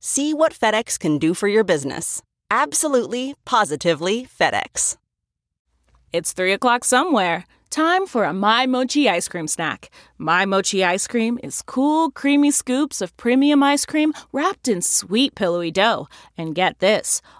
See what FedEx can do for your business. Absolutely, positively FedEx. It's 3 o'clock somewhere. Time for a My Mochi ice cream snack. My Mochi ice cream is cool, creamy scoops of premium ice cream wrapped in sweet, pillowy dough. And get this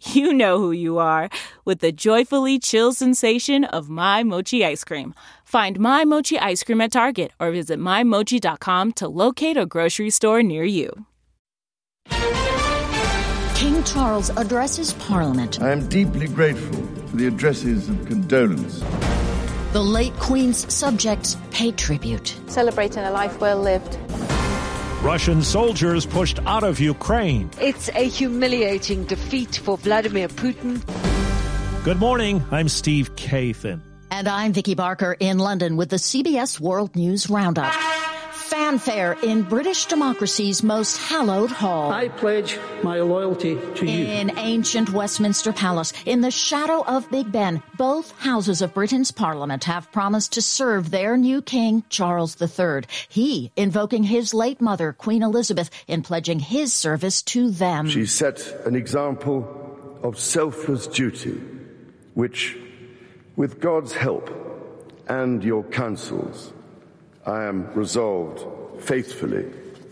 you know who you are with the joyfully chill sensation of My Mochi ice cream. Find My Mochi ice cream at Target or visit MyMochi.com to locate a grocery store near you. King Charles addresses Parliament. I am deeply grateful for the addresses of condolence. The late Queen's subjects pay tribute. Celebrating a life well lived. Russian soldiers pushed out of Ukraine. It's a humiliating defeat for Vladimir Putin. Good morning. I'm Steve Kathan. And I'm Vicki Barker in London with the CBS World News Roundup. Fanfare in British democracy's most hallowed hall. I pledge my loyalty to you. In ancient Westminster Palace, in the shadow of Big Ben, both houses of Britain's parliament have promised to serve their new king, Charles III. He invoking his late mother, Queen Elizabeth, in pledging his service to them. She set an example of selfless duty, which, with God's help and your counsels, I am resolved faithfully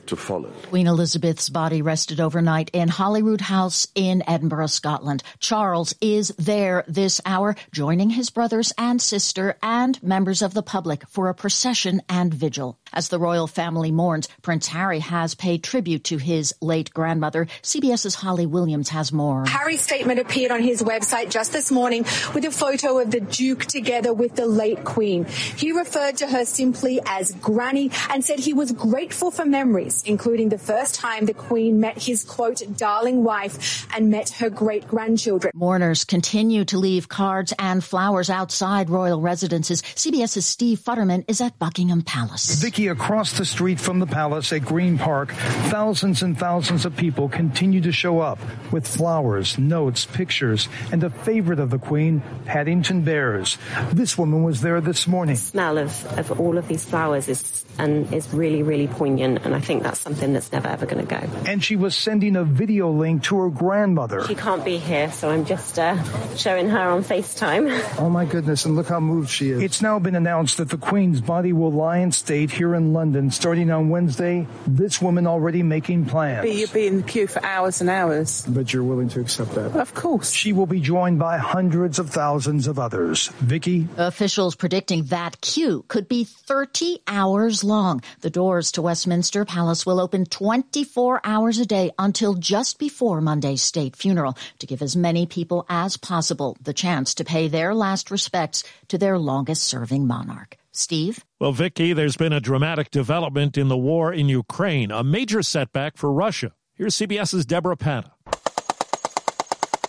to follow. Queen Elizabeth's body rested overnight in Holyrood House in Edinburgh, Scotland. Charles is there this hour, joining his brothers and sister and members of the public for a procession and vigil. As the royal family mourns, Prince Harry has paid tribute to his late grandmother. CBS's Holly Williams has more. Harry's statement appeared on his website just this morning with a photo of the Duke together with the late Queen. He referred to her simply as Granny and said he was grateful for memories including the first time the Queen met his quote, darling wife and met her great grandchildren. Mourners continue to leave cards and flowers outside royal residences. CBS's Steve Futterman is at Buckingham Palace. Vicky, across the street from the palace at Green Park, thousands and thousands of people continue to show up with flowers, notes, pictures, and a favorite of the Queen, Paddington Bears. This woman was there this morning. The smell of, of all of these flowers is and is really, really poignant, and I think that's something that's never ever going to go. And she was sending a video link to her grandmother. She can't be here, so I'm just uh, showing her on FaceTime. Oh my goodness, and look how moved she is. It's now been announced that the Queen's body will lie in state here in London starting on Wednesday. This woman already making plans. You'd be in the queue for hours and hours. But you're willing to accept that? Of course. She will be joined by hundreds of thousands of others. Vicky? Officials predicting that queue could be 30 hours long. The doors to Westminster Palace will open 24 hours a day until just before Monday's state funeral to give as many people as possible the chance to pay their last respects to their longest serving monarch. Steve? Well, Vicky, there's been a dramatic development in the war in Ukraine, a major setback for Russia. Here's CBS's Deborah Patta.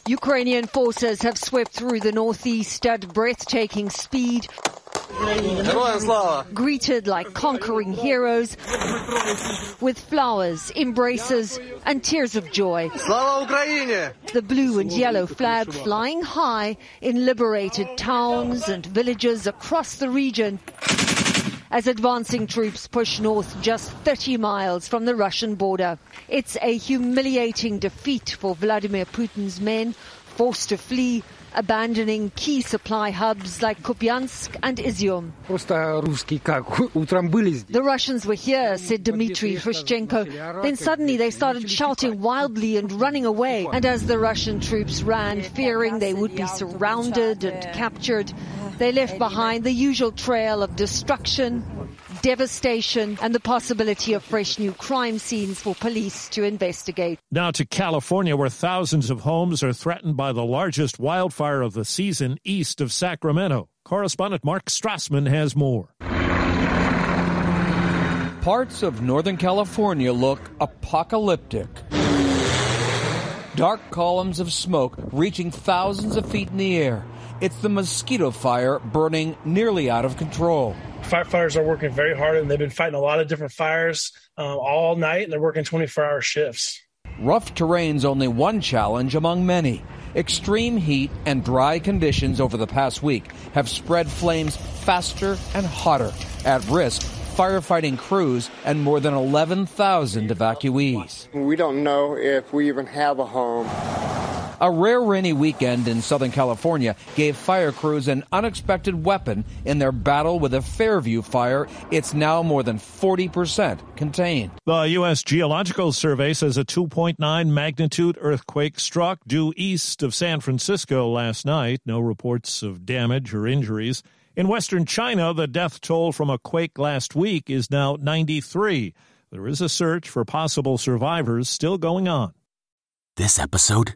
Ukrainian forces have swept through the northeast at breathtaking speed. Greeted like conquering heroes with flowers, embraces, and tears of joy. The blue and yellow flag flying high in liberated towns and villages across the region as advancing troops push north just 30 miles from the Russian border. It's a humiliating defeat for Vladimir Putin's men forced to flee, abandoning key supply hubs like Kupiansk and Izium. The Russians were here, said Dmitry Hrushchenko. Then suddenly they started shouting wildly and running away. And as the Russian troops ran, fearing they would be surrounded and captured, they left behind the usual trail of destruction, devastation, and the possibility of fresh new crime scenes for police to investigate. Now to California, where thousands of homes are threatened by the largest wildfire of the season east of Sacramento. Correspondent Mark Strassman has more. Parts of Northern California look apocalyptic. Dark columns of smoke reaching thousands of feet in the air. It's the mosquito fire burning nearly out of control. Firefighters are working very hard and they've been fighting a lot of different fires um, all night and they're working 24 hour shifts. Rough terrain's only one challenge among many. Extreme heat and dry conditions over the past week have spread flames faster and hotter. At risk, firefighting crews and more than 11,000 evacuees. We don't know if we even have a home. A rare rainy weekend in Southern California gave fire crews an unexpected weapon in their battle with a Fairview fire. It's now more than 40% contained. The U.S. Geological Survey says a 2.9 magnitude earthquake struck due east of San Francisco last night. No reports of damage or injuries. In western China, the death toll from a quake last week is now 93. There is a search for possible survivors still going on. This episode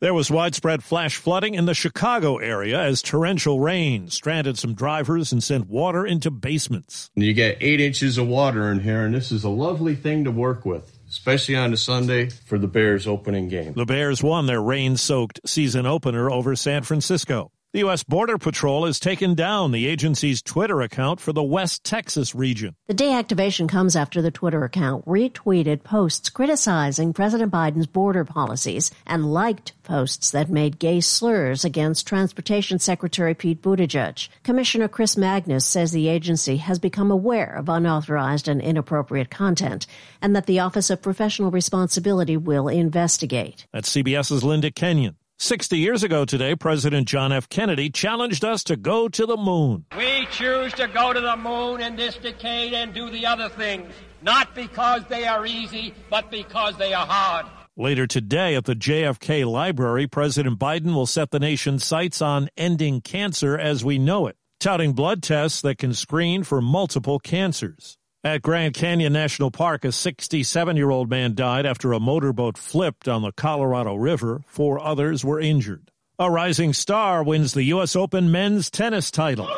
There was widespread flash flooding in the Chicago area as torrential rain stranded some drivers and sent water into basements. You get eight inches of water in here, and this is a lovely thing to work with, especially on a Sunday for the Bears opening game. The Bears won their rain soaked season opener over San Francisco. The U.S. Border Patrol has taken down the agency's Twitter account for the West Texas region. The deactivation comes after the Twitter account retweeted posts criticizing President Biden's border policies and liked posts that made gay slurs against Transportation Secretary Pete Buttigieg. Commissioner Chris Magnus says the agency has become aware of unauthorized and inappropriate content and that the Office of Professional Responsibility will investigate. That's CBS's Linda Kenyon. 60 years ago today, President John F. Kennedy challenged us to go to the moon. We choose to go to the moon in this decade and do the other things, not because they are easy, but because they are hard. Later today at the JFK Library, President Biden will set the nation's sights on ending cancer as we know it, touting blood tests that can screen for multiple cancers. At Grand Canyon National Park, a 67 year old man died after a motorboat flipped on the Colorado River. Four others were injured. A rising star wins the U.S. Open men's tennis title.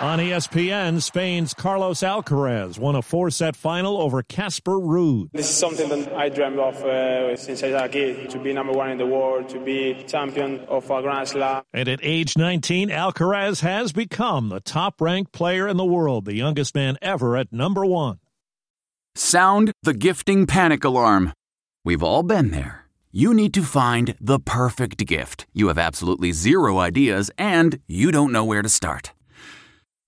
On ESPN, Spain's Carlos Alcaraz won a four set final over Casper Ruud. This is something that I dreamed of uh, since I was a kid to be number one in the world, to be champion of a Grand Slam. And at age 19, Alcaraz has become the top ranked player in the world, the youngest man ever at number one. Sound the gifting panic alarm. We've all been there. You need to find the perfect gift. You have absolutely zero ideas and you don't know where to start.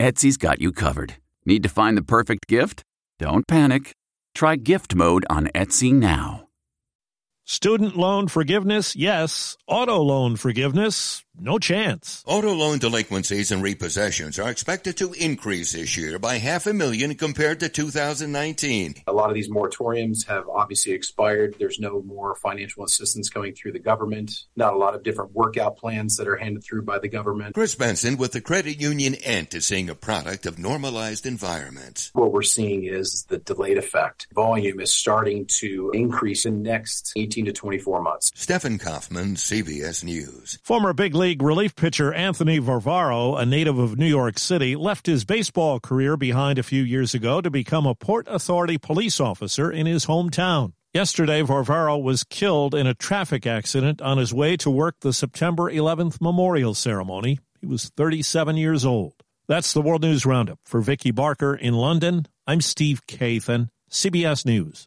Etsy's got you covered. Need to find the perfect gift? Don't panic. Try gift mode on Etsy now. Student loan forgiveness, yes. Auto loan forgiveness, no chance. Auto loan delinquencies and repossessions are expected to increase this year by half a million compared to 2019. A lot of these moratoriums have obviously expired. There's no more financial assistance coming through the government, not a lot of different workout plans that are handed through by the government. Chris Benson with the credit union Ent is seeing a product of normalized environments. What we're seeing is the delayed effect. Volume is starting to increase in next 18 to 24 months. Stephen Kaufman, CBS News. Former big league League relief pitcher Anthony Varvaro, a native of New York City, left his baseball career behind a few years ago to become a Port Authority police officer in his hometown. Yesterday, Varvaro was killed in a traffic accident on his way to work the September 11th memorial ceremony. He was 37 years old. That's the World News Roundup. For Vicki Barker in London, I'm Steve Kathan, CBS News.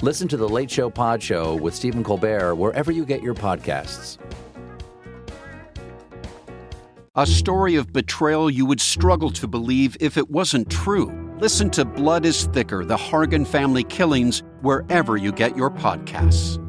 Listen to the Late Show Pod Show with Stephen Colbert wherever you get your podcasts. A story of betrayal you would struggle to believe if it wasn't true. Listen to Blood is Thicker The Hargan Family Killings wherever you get your podcasts.